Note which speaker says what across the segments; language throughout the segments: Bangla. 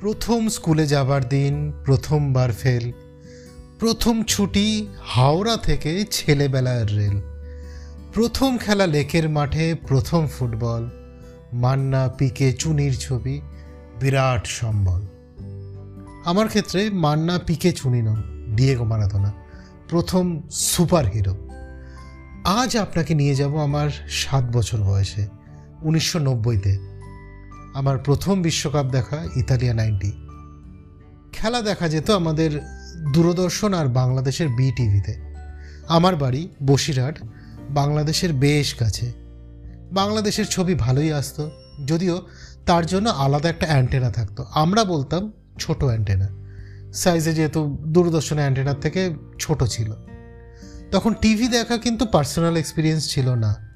Speaker 1: প্রথম স্কুলে যাবার দিন, প্রথমবার ফেল। প্রথম ছুটি হাওড়া থেকে ছেলেবেলার রেল। প্রথম খেলা লেকের মাঠে প্রথম ফুটবল। মান্না, পিকে, চুনির ছবি, বিরাট সম্বল। আমার ক্ষেত্রে মান্না, পিকে, চুনি নন, ডিয়েগো মারাদোনা, প্রথম সুপার হিরো আজ আপনাকে নিয়ে যাব আমার সাত বছর বয়সে, উনিশশো নব্বইতে। আমার প্রথম বিশ্বকাপ দেখা ইতালিয়া নাইনটি। খেলা দেখা যেত আমাদের দূরদর্শন আর বাংলাদেশের বি টিভিতে আমার বাড়ি বসিরহাট, বাংলাদেশের বেশ কাছে। বাংলাদেশের ছবি ভালোই আসতো, যদিও তার জন্য আলাদা একটা অ্যান্টেনা থাকতো। আমরা বলতাম ছোট অ্যান্টেনা। সাইজে যেহেতু দূরদর্শন অ্যান্টেনার থেকে ছোট ছিল। তখন টিভি দেখা কিন্তু পার্সোনাল এক্সপিরিয়েন্স ছিল না।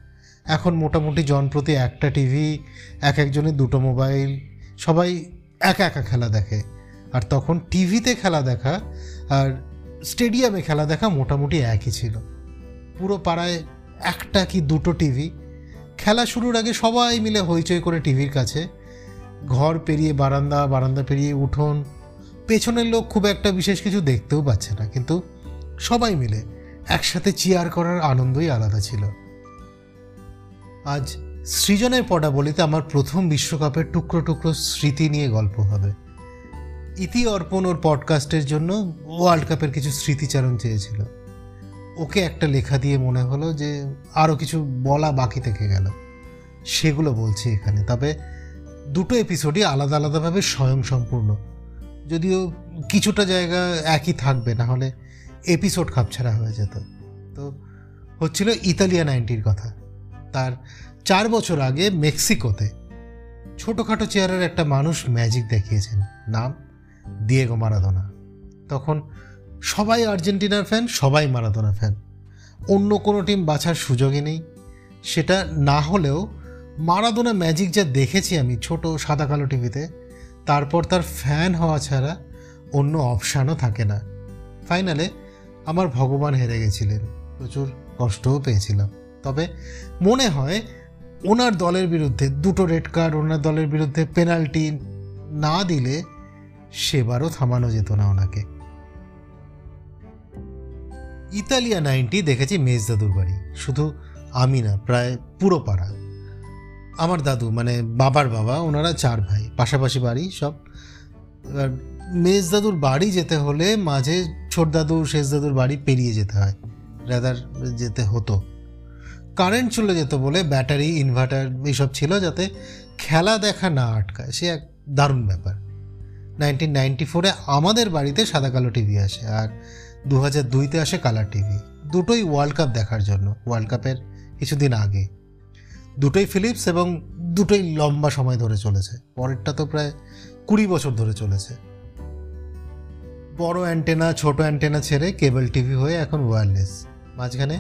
Speaker 1: এখন মোটামুটি জনপ্রতি একটা টিভি এক একজনের দুটো মোবাইল সবাই একা একা খেলা দেখে। আর তখন টিভিতে খেলা দেখা আর স্টেডিয়ামে খেলা দেখা মোটামুটি একই ছিল। পুরো পাড়ায় একটা কি দুটো টিভি খেলা শুরুর আগে সবাই মিলে হইচই করে টিভির কাছে। ঘর পেরিয়ে বারান্দা বারান্দা পেরিয়ে উঠোন। পেছনের লোক খুব একটা বিশেষ কিছু দেখতেও পাচ্ছে না, কিন্তু সবাই মিলে একসাথে চেয়ার করার আনন্দই আলাদা ছিল। আজ সৃজনের পদাবলিতে আমার প্রথম বিশ্বকাপের টুকরো টুকরো স্মৃতি নিয়ে গল্প হবে। ইতি অর্পণ ওর পডকাস্টের জন্য ওয়ার্ল্ড কাপের কিছু স্মৃতিচারণ চেয়েছিল। ওকে একটা লেখা দিয়ে মনে হলো যে আরও কিছু বলা বাকি থেকে গেল। সেগুলো বলছি এখানে, তবে দুটো এপিসোডই আলাদা আলাদাভাবে স্বয়ংসম্পূর্ণ। যদিও কিছুটা জায়গা একই থাকবে, না হলে এপিসোড খাপছাড়া হয়ে যেত। তো হচ্ছিল ইতালিয়া নাইনটির কথা। তার চার বছর আগে মেক্সিকোতে ছোটোখাটো চেয়ারের একটা মানুষ ম্যাজিক দেখিয়েছেন। নাম দিয়েগো মারাদোনা। তখন সবাই আর্জেন্টিনার ফ্যান, সবাই মারাদোনা ফ্যান। অন্য কোনো টিম বাছার সুযোগই নেই। সেটা না হলেও মারাদোনা ম্যাজিক যা দেখেছি আমি ছোট সাদা কালো টিভিতে, তারপর তার ফ্যান হওয়া ছাড়া অন্য অপশানও থাকে না। ফাইনালে আমার ভগবান হেরে গেছিলেন। প্রচুর কষ্টও পেয়েছিলাম। তবে মনে হয় ওনার দলের বিরুদ্ধে, দুটো রেড কার্ড, ওনার দলের বিরুদ্ধে পেনাল্টি না দিলে সেবারও থামানো যেত না ওনাকে। ইতালিয়া নাইনটি দেখেছি মেজ দাদুর বাড়ি। শুধু আমি না, প্রায় পুরো পাড়া। আমার দাদু মানে বাবার বাবা, ওনারা চার ভাই, পাশাপাশি বাড়ি সব। এবার মেজ দাদুর বাড়ি যেতে হলে মাঝে ছোট দাদু, শেষ দাদুর বাড়ি পেরিয়ে যেতে হয় রাদার যেতে হতো। কারেন্ট চলে যেত বলে ব্যাটারি ইনভার্টার এইসব ছিল যাতে খেলা দেখা না আটকায়। সে এক দারুণ ব্যাপার। নাইনটিন নাইনটি ফোরে আমাদের বাড়িতে সাদা কালো টিভি আসে আর দু হাজার দুইতে আসে কালার টিভি দুটোই ওয়ার্ল্ড কাপ দেখার জন্য ওয়ার্ল্ড কাপের কিছুদিন আগে। দুটোই ফিলিপস এবং দুটোই লম্বা সময় ধরে চলেছে। পরেরটা তো প্রায় কুড়ি বছর ধরে চলেছে। বড় অ্যান্টেনা ছোট অ্যান্টেনা ছেড়ে কেবল টিভি হয়ে এখন ওয়্যারলেস মাঝখানে।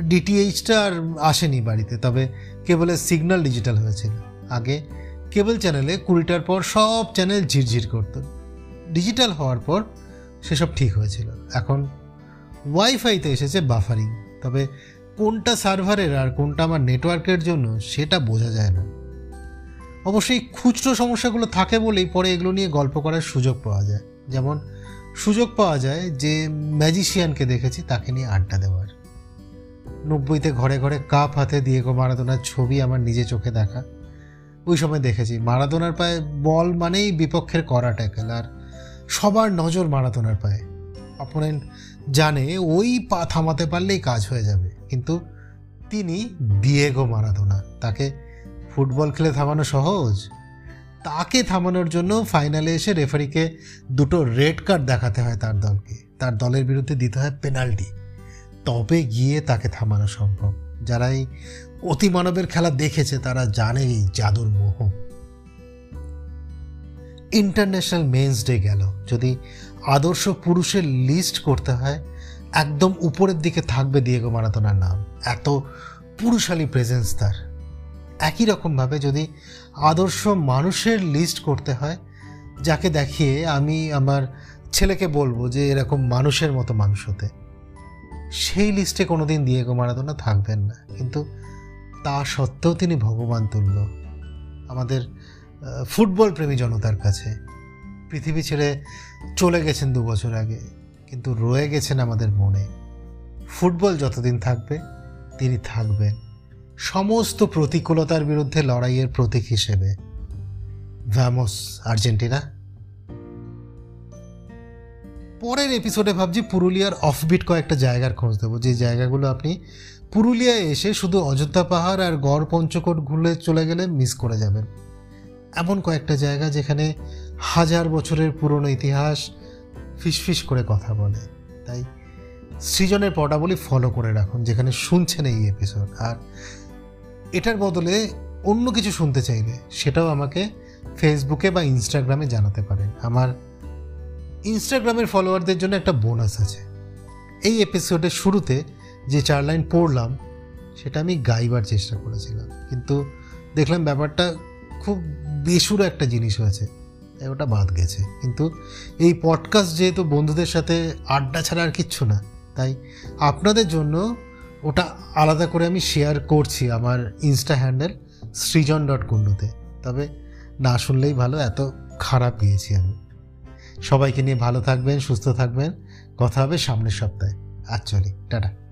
Speaker 1: ডিটিএইচটা আর আসেনি বাড়িতে, তবে কেবলের সিগন্যাল ডিজিটাল হয়েছিল। আগে কেবল চ্যানেলে কুড়িটার পর সব চ্যানেল ঝিরঝির করত। ডিজিটাল হওয়ার পর সেসব ঠিক হয়েছিল। এখন ওয়াইফাইতে এসেছে বাফারিং তবে কোনটা সার্ভারের আর কোনটা আমার নেটওয়ার্কের জন্য সেটা বোঝা যায় না। অবশ্যই খুচরো সমস্যাগুলো থাকে বলেই পরে এগুলো নিয়ে গল্প করার সুযোগ পাওয়া যায়। যেমন সুযোগ পাওয়া যায় যে ম্যাজিশিয়ানকে দেখেছি তাকে নিয়ে আড্ডা দেওয়ার। নব্বইতে ঘরে ঘরে কাপ হাতে দিয়েগো মারাদোনার ছবি আমার নিজে চোখে দেখা। ওই সময় দেখেছি, মারাদোনার পায়ে বল মানেই বিপক্ষের করা ট্যাকেল আর সবার নজর মারাদোনার পায়ে। অপোনেন্ট জানে ওই পা থামাতে পারলেই কাজ হয়ে যাবে, কিন্তু তিনি দিয়েগো মারাদোনা, তাকে ফুটবল খেলে থামানো সহজ? তাকে থামানোর জন্য ফাইনালে এসে রেফারিকে দুটো রেড কার্ড দেখাতে হয় তার দলকে। তার দলের বিরুদ্ধে দিতে হয় পেনাল্টি। তবে গিয়ে তাকে থামানো সম্ভব। যারাই অতিমানবের খেলা দেখেছে, তারা জানে এই জাদুর মোহ। ইন্টারন্যাশনাল মেন্স ডে গেল। যদি আদর্শ পুরুষের লিস্ট করতে হয়, একদম উপরের দিকে থাকবে দিয়েগো মারাতোনার নাম। এত পুরুষালী প্রেজেন্স তার। একই রকমভাবে যদি আদর্শ মানুষের লিস্ট করতে হয়, যাকে দেখিয়ে আমি আমার ছেলেকে বলব যে এরকম মানুষের মতো মানুষ হতে। সেই লিস্টে কোনোদিন দিয়েগো মারাদোনা থাকবেন না। কিন্তু তা সত্ত্বেও তিনি ভগবান তুল্য। আমাদের ফুটবল প্রেমী জনতার কাছে। পৃথিবী ছেড়ে চলে গেছেন দু বছর আগে, কিন্তু রয়ে গেছেন আমাদের মনে। ফুটবল যতদিন থাকবে, তিনি থাকবেন। সমস্ত প্রতিকূলতার বিরুদ্ধে লড়াইয়ের প্রতীক হিসেবে। ভ্যামোস, আর্জেন্টিনা। পরের এপিসোডে ভাবছি পুরুলিয়ার অফবিট কয়েকটা জায়গার খোঁজ দেবো। যে জায়গাগুলো আপনি পুরুলিয়ায় এসে শুধু অযোধ্যা পাহাড় আর গড় পঞ্চকোট ঘুরে চলে গেলে মিস করে যাবেন। এমন কয়েকটা জায়গা যেখানে হাজার বছরের পুরনো ইতিহাস ফিসফিস করে কথা বলে। তাই সৃজনের পটাবলি ফলো করে রাখুন, যেখানে শুনছেন এই এপিসোড আর এটার বদলে অন্য কিছু শুনতে চাইলে সেটাও আমাকে ফেসবুকে বা ইনস্টাগ্রামে জানাতে পারেন। আমার ইনস্টাগ্রামের ফলোয়ারদের জন্য একটা বোনাস আছে। এই এপিসোডের শুরুতে যে চার লাইন পড়লাম, সেটা আমি গাইবার চেষ্টা করেছিলাম। কিন্তু দেখলাম ব্যাপারটা খুব বেসুরো একটা জিনিস হয়েছে, তাই ওটা বাদ গেছে। কিন্তু এই পডকাস্ট যেহেতু বন্ধুদের সাথে আড্ডা ছাড়া আর কিচ্ছু না, তাই আপনাদের জন্য ওটা আলাদা করে আমি শেয়ার করছি আমার ইনস্টা হ্যান্ডেল সৃজন ডট কুন্ডুতে তবে না শুনলেই ভালো, এত খারাপ গিয়েছি আমি। সবাইকে নিয়ে ভালো থাকবেন, সুস্থ থাকবেন। কথা হবে সামনের সপ্তাহে। Actually tata.